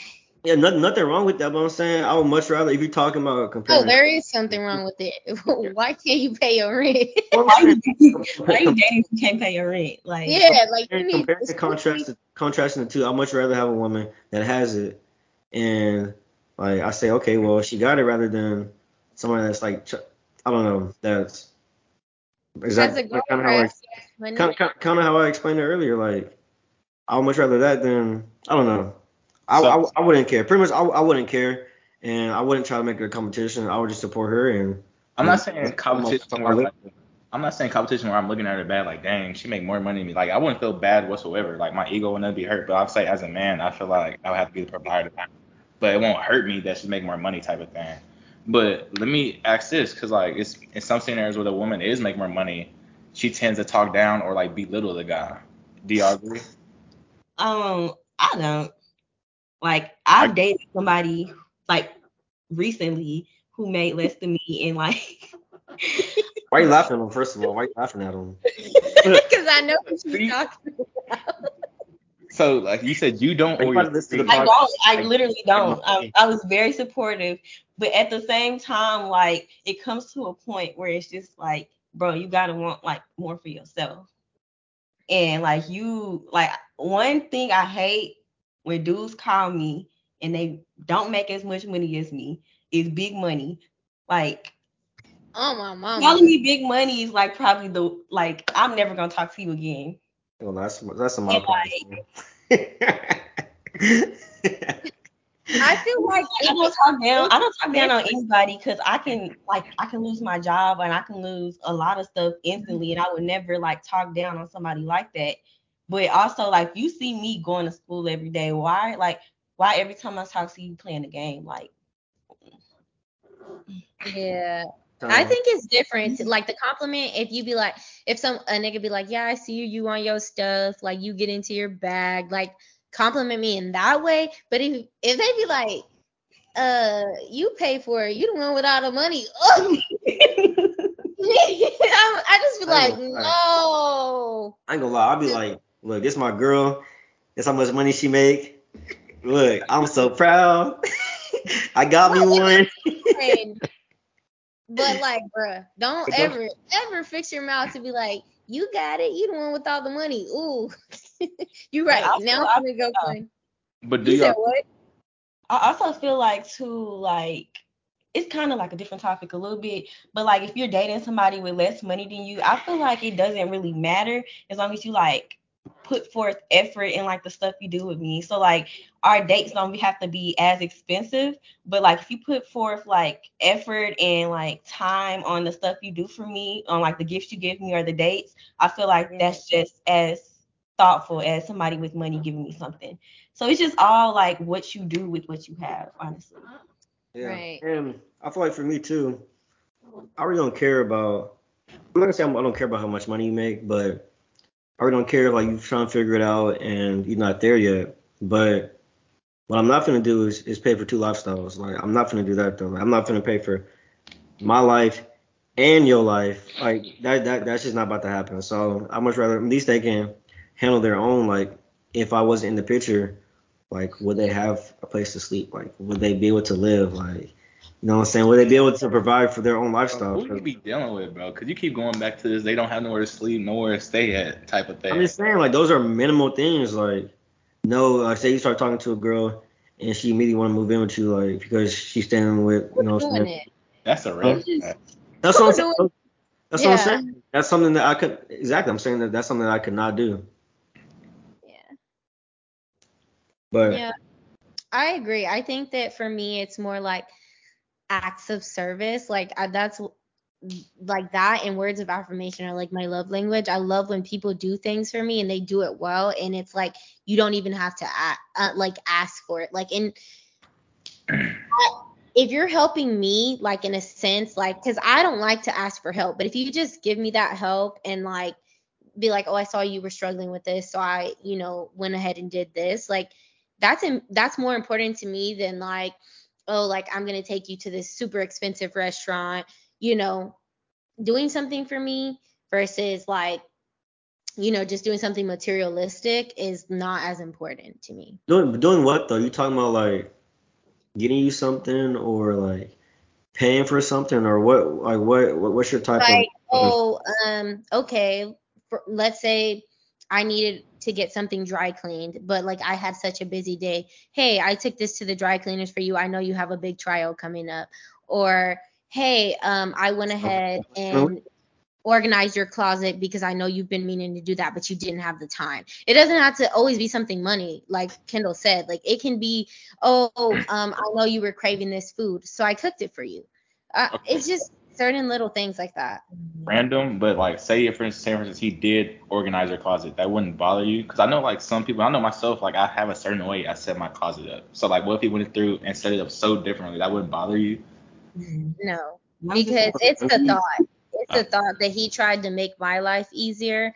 yeah, nothing, nothing wrong with that. But I'm saying I would much rather if you're talking about a comparison. Oh, there is something wrong with it. Why can't you pay your rent? Why I'm you, dating if you can't pay your rent? Like, yeah, like you comparing, need comparing the contrast, contrasting the two, I'd much rather have a woman that has it, and like I say, okay, well she got it rather than somebody that's like, I don't know, that's as a exactly kind of how I has kind of, kind of how I explained it earlier. Like I would much rather that than I don't know. I, So- I, I wouldn't care. Pretty much, I, I wouldn't care, and I wouldn't try to make it a competition. I would just support her and. I'm not Yeah. saying competition where like, I'm not saying competition where I'm looking at her bad, like, dang, she make more money than me. Like, I wouldn't feel bad whatsoever. Like, my ego would not be hurt. But I'd say, as a man, I feel like I would have to be the provider. But it won't hurt me that she's making more money, type of thing. But let me ask this, because like, it's in some scenarios where the woman is making more money, she tends to talk down or like belittle the guy. Do y'all agree? um, I don't. Like, I've dated somebody like recently who made less than me, and like, Why are you laughing at him? First of all, why are you laughing at him? Because I know what See? you're talking So like you said, you don't. Are you or about to the I don't. I literally don't. I, I was very supportive, but at the same time, like, it comes to a point where it's just like, bro, you gotta want like more for yourself. And like you, like one thing I hate when dudes call me and they don't make as much money as me is big money. Like Oh my mama. calling me big money is like probably the like I'm never gonna talk to you again. Well, that's that's my And, problem. I feel like I don't talk down. I don't talk down on anybody because I can like I can lose my job and I can lose a lot of stuff instantly, and I would never like talk down on somebody like that. But also like you see me going to school every day. Why like why every time I talk to you playing the game like Yeah. I think it's different. Like the compliment, if you be like, if some a nigga be like, yeah, I see you, you on your stuff, like you get into your bag, like compliment me in that way. But if if they be like, uh, you pay for it, you the one with all the money. Oh. I, I just be I like, gonna no. I ain't gonna lie. I'll be like, look, this my girl. This how much money she make. Look, I'm so proud. I got me one. But like, bruh, don't don't- ever, ever fix your mouth to be like, you got it. You the one with all the money. Ooh. you right. also, now I- I'm gonna go uh, find. But do You y'all what? I also feel like too like it's kind of like a different topic a little bit, but like if you're dating somebody with less money than you, I feel like it doesn't really matter as long as you like put forth effort in like the stuff you do with me. So like our dates don't have to be as expensive, but like if you put forth like effort and like time on the stuff you do for me, on like the gifts you give me or the dates, I feel like that's just as thoughtful as somebody with money giving me something. So it's just all like what you do with what you have, honestly. Yeah. Right. And I feel like for me too, I really don't care about. I'm not gonna say I'm, I don't care about how much money you make, but I really don't care if like you're trying to figure it out and you're not there yet. But what I'm not gonna do is, is pay for two lifestyles. Like I'm not gonna do that though. Like, I'm not gonna pay for my life and your life. Like that that that's just not about to happen. So I much rather at least they can handle their own. Like if I wasn't in the picture, like would they have a place to sleep? Like would they be able to live? Like you know what I'm saying? Would they be able to provide for their own lifestyle? Who you be dealing with, bro? Because you keep going back to this. They don't have nowhere to sleep, nowhere to stay at, type of thing. I'm just saying, like those are minimal things. Like, no, like say you start talking to a girl and she immediately want to move in with you, like because she's staying with, you know, what I'm doing saying? it. That's a red That's what I'm saying. doing- That's what I'm saying. That's something that I could exactly. I'm saying that that's something that I could not do. Yeah. But Yeah. I agree. I think that for me, it's more like acts of service. Like I, that's like that and words of affirmation are like my love language. I love when people do things for me and they do it well, and it's like you don't even have to uh, like ask for it. Like in if you're helping me, like in a sense, like because I don't like to ask for help, but if you just give me that help and like be like, oh, I saw you were struggling with this, so I, you know, went ahead and did this. Like that's in, that's more important to me than like, oh, like I'm gonna take you to this super expensive restaurant, you know, doing something for me versus like, you know, just doing something materialistic is not as important to me. doing doing what though? You talking about like getting you something or like paying for something or what? Like what? what what's your type like of? oh um okay for, let's say i needed to get something dry cleaned but like i had such a busy day. Hey i took this to the dry cleaners for you. I know you have a big trial coming up. Or hey um i went ahead and organized your closet because i know you've been meaning to do that but you didn't have the time. It doesn't have to always be something money like kendall said. Like it can be oh um i know you were craving this food so i cooked it for you. Uh, Okay. it's just certain little things like that Random, but like say if for instance, say for instance he did organize your closet, that wouldn't bother you. Because I know like some people, I know myself, like I have a certain way I set my closet up. So like what if he went through and set it up so differently, that wouldn't bother you? No, because it's the thought. It's the Oh. thought that he tried to make my life easier.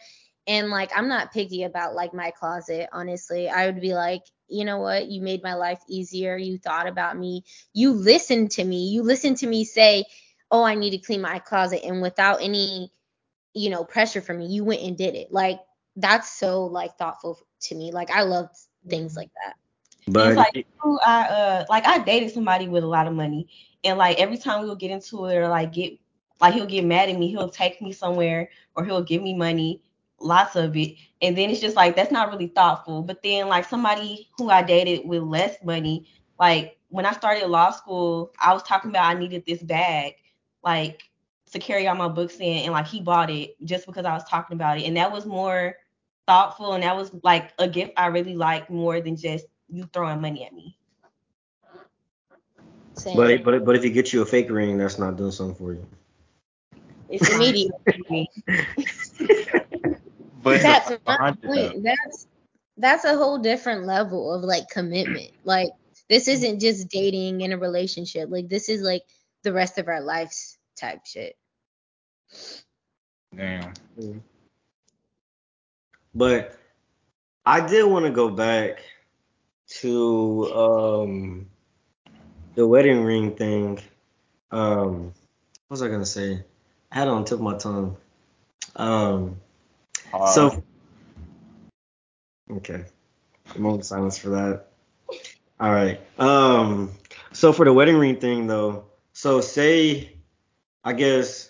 And like, I'm not picky about like my closet, honestly. I would be like, you know what? You made my life easier. You thought about me. You listened to me. You listened to me say, oh, I need to clean my closet. And without any, you know, pressure from me, you went and did it. Like, that's so like thoughtful to me. Like, I love things like that. But it's like who I uh like I dated somebody with a lot of money and like every time we would get into it or like get like he'll get mad at me, he'll take me somewhere or he'll give me money, lots of it. And then it's just like that's not really thoughtful. But then like somebody who I dated with less money, like when I started law school, I was talking about I needed this bag, like to carry all my books in and like he bought it just because I was talking about it. And that was more thoughtful and that was like a gift I really liked more than just you throwing money at me. saying. But but but if you get you a fake ring, that's not doing something for you. It's Immediate. immediate. But that's it's my behind it, though. point. That's that's a whole different level of like commitment. Like this isn't just dating in a relationship. Like this is like the rest of our lives type shit. Damn. But I did want to go back to um the wedding ring thing. Um what was I gonna say? I had it on the tip of my tongue. Um Hard. so Okay. A moment of silence for that. All right. Um so for the wedding ring thing though, so say I guess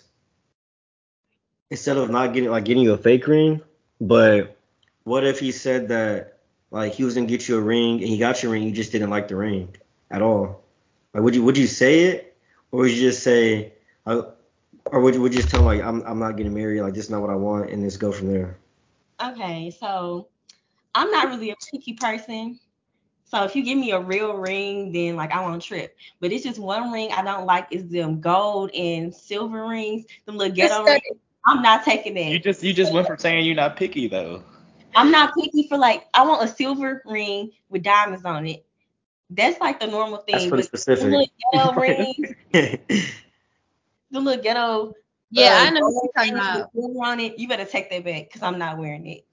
instead of not getting like getting you a fake ring, but what if he said that like he was gonna get you a ring and he got your ring, you just didn't like the ring at all? Like would you would you say it or would you just say uh, or would you would you just tell him like I'm I'm not getting married, like this is not what I want and just go from there? Okay, so I'm not really a picky person. So if you give me a real ring, then like I won't trip. But it's just one ring I don't like is them gold and silver rings, them little ghetto rings. I'm not taking it. You just you just went from saying you're not picky though. I'm not picky for like I want a silver ring with diamonds on it. That's like the normal thing. That's pretty But the little specific. ghetto rings, the little ghetto Yeah, uh, I know what you're talking rings with about. on it, you better take that back because I'm not wearing it.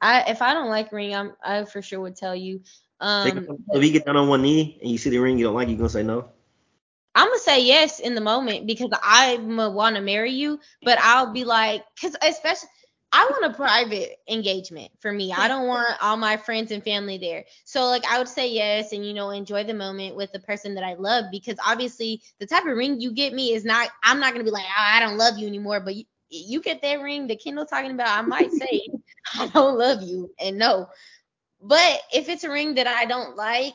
I if I don't like ring, I'm I for sure would tell you. Um, if you get down on one knee and you see the ring you don't like, you gonna say no? I'm gonna say yes in the moment because I'm gonna want to marry you, but I'll be like, cause especially I want a private engagement for me. I don't want all my friends and family there. So like I would say yes and you know enjoy the moment with the person that I love because obviously the type of ring you get me is not. I'm not gonna be like oh, I don't love you anymore, but you, you get that ring that Kendall talking about, I might say I don't love you and no. But if it's a ring that I don't like,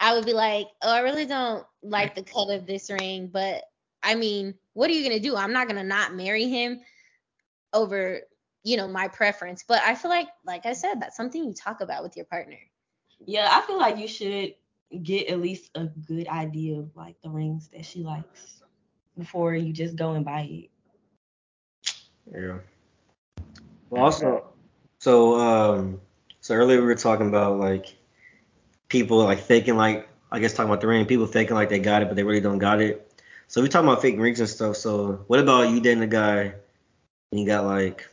I would be like, oh, I really don't like the cut of this ring, but I mean, what are you gonna do? I'm not gonna not marry him over, you know, my preference. But I feel like, like I said, that's something you talk about with your partner. Yeah, I feel like you should get at least a good idea of like the rings that she likes before you just go and buy it. Yeah. Well, also, so um, so earlier we were talking about like people like faking like I guess talking about the ring, people faking like they got it, but they really don't got it. So we talking about fake rings and stuff. So what about you dating a guy and you got like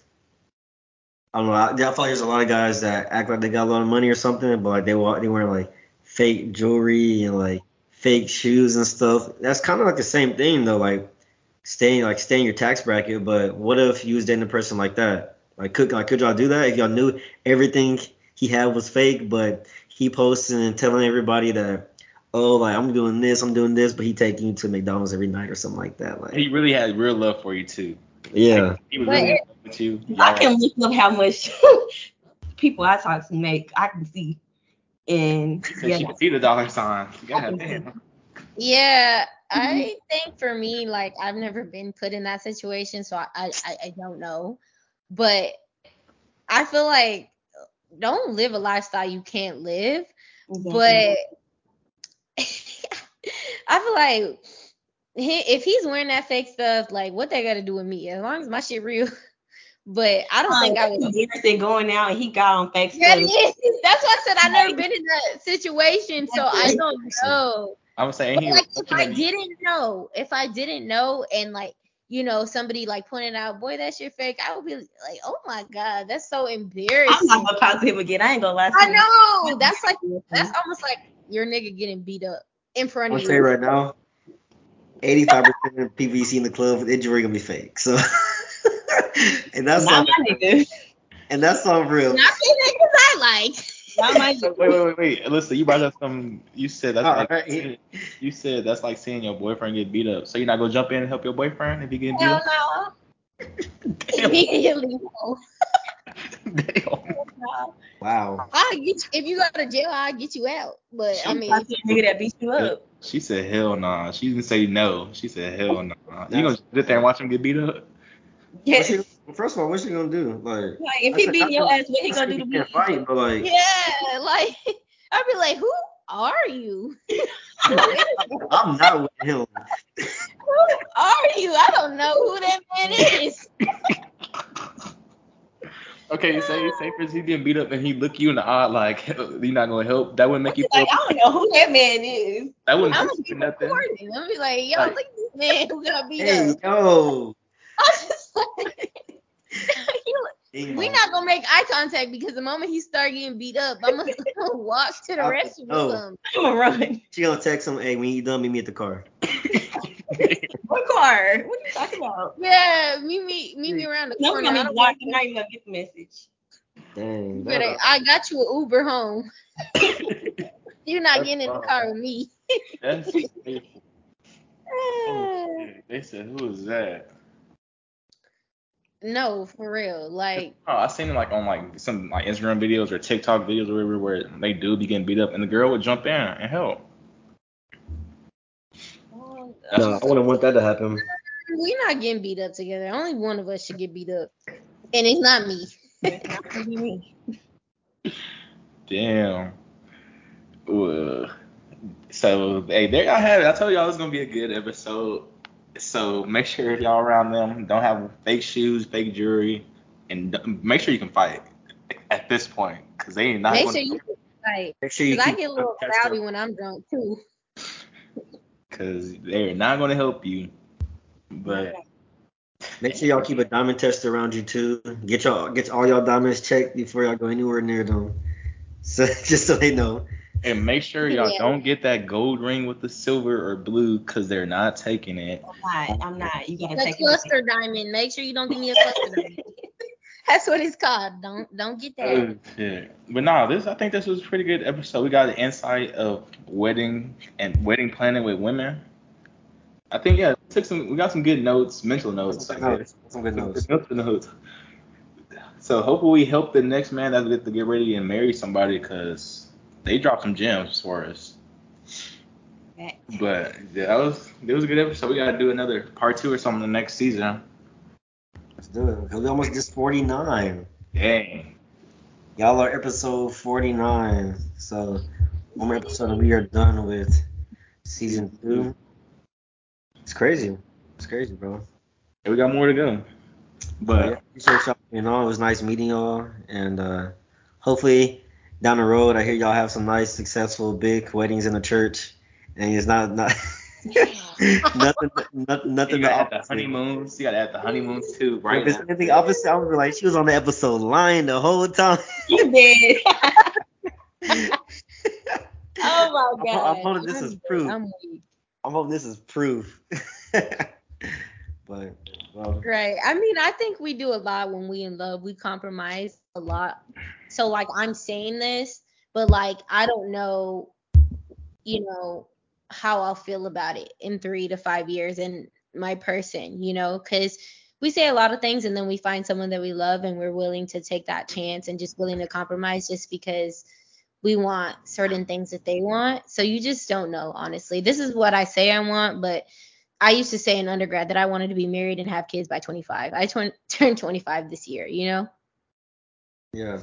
I don't know. I, I feel like there's a lot of guys that act like they got a lot of money or something, but like they wa- they wearing like fake jewelry and like fake shoes and stuff. That's kind of like the same thing though. Like staying like staying your tax bracket. But what if you was dating a person like that? Like could like could y'all do that if y'all knew everything he had was fake, but he posting and telling everybody that oh like I'm doing this, I'm doing this, but he taking you to McDonald's every night or something like that. Like He really had real love for you too. yeah. He was really it- love with you. I Y'all- can look up how much people I talk to make. I can see. And yeah, she could see the dollar signs. God damn. Yeah, I mm-hmm. think for me, like I've never been put in that situation, so I I, I- I don't know. But I feel like don't live a lifestyle you can't live. But I feel like he, if he's wearing that fake stuff, like what they got to do with me? As long as my shit real. But I don't think I would. Garrison going out and he got on fake Yeah, stuff. it is. That's why I said I've never been in that situation, so I don't know. I'm saying But like if I didn't know, if I didn't know and like you know somebody like pointed out, boy, that shit fake, I would be like, oh my god, that's so embarrassing. I'm not gonna talk to him again. I ain't gonna lie to I you. know. That's like that's almost like your nigga getting beat up in front I'm of gonna tell you you. right now, 85% of people you see in the club, the jewelry gonna be fake. So, and that's Not on, my nigga. and that's on real. Not the niggas I like. Not my Wait, wait, wait, wait. Listen, you brought up some. You said that's All like. right. You said that's like seeing your boyfriend get beat up. So you're not gonna jump in and help your boyfriend if he get beat up? Hell up? no. Damn. Immediately no. Damn. Wow. I'll get you, if you go to jail, I'll get you out. But I I'm mean, talking to a nigga that beat you up. She said hell nah. She didn't say no. She said hell nah. You That's- gonna sit there and watch him get beat up? Yes. She, first of all, what's he gonna do? Like, Like if I he beat your ass, what he I gonna do to me? fight, but like, yeah, like I'd be like, who are you? I'm not with him. Who are you? I don't know who that man is. Okay, you say say for he getting beat up and he look you in the eye like you're not gonna help. That wouldn't make you feel. Like, I don't know who that man is. That wouldn't I'm help gonna be nothing. recording. I'm gonna be like, yo, Like- look at this man who got beat Hey, up. yo. I'm just like, he- we not gonna make eye contact because the moment he start getting beat up, I'm gonna walk to the restroom know. with. I'm gonna run. She gonna text him, hey, when you done, meet me at the car. What car? What are you talking about? Yeah, meet me, meet me around the No, corner. I'm I gonna don't block. want I'm not even gonna get the message. Dang. You that- I got you an Uber home. You're not That's getting in the fine. car with me. That's oh, they said who is that? No, for real. Like, Oh, I seen it like on like some like Instagram videos or TikTok videos or whatever where they do be getting beat up and the girl would jump in and help. That's No, I wouldn't want that to happen. we're not getting beat up together. Only one of us should get beat up, and it's not me. What do? Damn. Ugh. So hey, there y'all have it. I told y'all it was gonna be a good episode. So make sure if y'all around them don't have fake shoes, fake jewelry, and make sure you can fight at this point because they ain't not Make gonna. sure you can fight. Make sure you Cause I get a little contact rowdy when I'm drunk too. Because they're not gonna help you. But Make sure y'all keep a diamond tester around you too. Get y'all get all y'all diamonds checked before y'all go anywhere near them. So just so they know. And make sure y'all Yeah. don't get that gold ring with the silver or blue because they're not taking it. I'm not. I'm not. You gotta The take cluster diamond. Make sure you don't give me a cluster diamond. That's what it's called. Don't don't get that. Oh, shit. But no, this I think this was a pretty good episode. We got the insight of wedding and wedding planning with women. I think yeah, we took some we got some good notes, mental notes. I Some guess. Some good notes. Mental notes. So hopefully we help the next man that get to get ready and marry somebody because they dropped some gems for us. it. But yeah, that was it was a good episode. We gotta do another part two or something the next season. Let's do it. 'Cause we almost just 49. Dang. Y'all are episode 49. So one more episode and we are done with season two. It's crazy. It's crazy, bro. Yeah, we got more to go. But yeah, appreciate y'all being on. It was nice meeting y'all, and uh, hopefully down the road, I hear y'all have some nice, successful, big weddings in the church, and it's not not nothing, nothing, nothing. you gotta add the honeymoons. You gotta add the honeymoons too, If right? it's anything opposite, I would be like, she was on the episode lying the whole time. You did. Oh my I'm- god. I'm hoping this is proof. I'm weak. I'm hoping this is proof. but well, Right. I mean, I think we do a lot when we in love. We compromise a lot. So like I'm saying this, but like I don't know, you know, how I'll feel about it in three to five years and my person, you know, because we say a lot of things and then we find someone that we love and we're willing to take that chance and just willing to compromise just because we want certain things that they want. So you just don't know, honestly. This is what I say I want, but I used to say in undergrad that I wanted to be married and have kids by 25. I twen- turned 25 this year, you know? Yeah.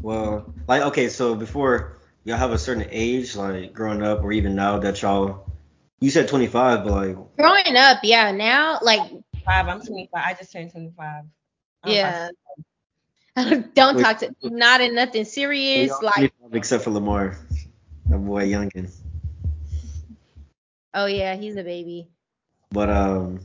Well, like okay, so before y'all have a certain age, like growing up or even now that y'all, you said 25, but like Growing up, yeah. Now, like, Five. I'm 25. I just turned 25. I'm yeah. don't Wait. talk to not in nothing serious. Like, except for Lamar, that boy youngin. oh yeah, he's a baby. But um,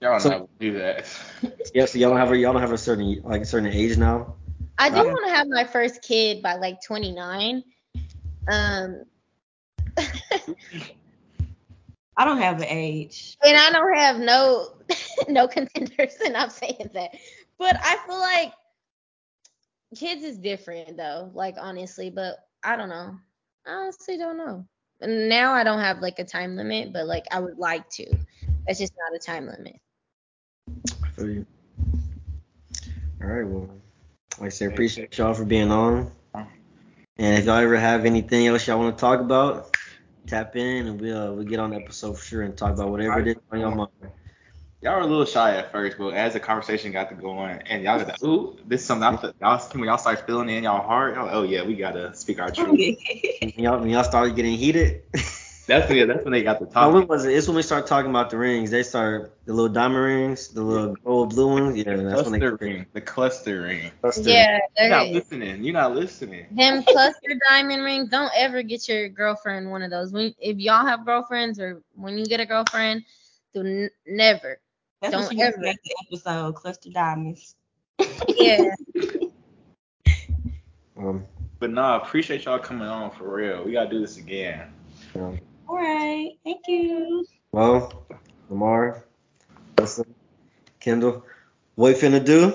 Y'all So- not do that. yeah, so y'all don't have a y'all don't have a certain like a certain age now. I do Right. want to have my first kid by like 29. Um, I don't have an age. and I don't have no no contenders, and I'm saying that. But I feel like kids is different though, like honestly. But I don't know. I honestly don't know. Now I don't have like a time limit, but like I would like to. That's just not a time limit. I Feel you. All right, well, like I said, appreciate y'all for being on. And if y'all ever have anything else y'all want to talk about, tap in and we'll we'll get on the episode for sure and talk about whatever it is on your mind. Y'all were a little shy at first, but as the conversation got to go on, and y'all got like, ooh, this is something I feel, y'all when y'all start feeling in y'all heart, y'all like, oh yeah, we gotta speak our truth. When y'all when y'all started getting heated, That's when that's when they got the top. when was it? It's when we start talking about the rings. They start the little diamond rings, the little gold blue ones. Yeah, that's when they cluster ring. The cluster ring. cluster. Yeah, You're not listening. You're not listening. them cluster diamond rings. Don't ever get your girlfriend one of those. When if y'all have girlfriends or when you get a girlfriend, do n- never. That's Don't what you ever. ever. the episode, Cluster Diamonds. Yeah. Um, But nah, I appreciate y'all coming on for real. We gotta do this again. you know. All right. Thank you. Well, Lamar, Justin, Kendall, what you finna do?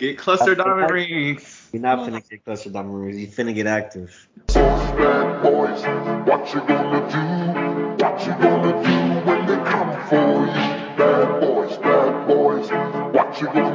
Get cluster diamond rings. You're not finna get cluster diamond rings. You finna get active. So Bad boys, what you gonna do? What you gonna do when they come for you? Bad boys, bad boys, what you gonna do?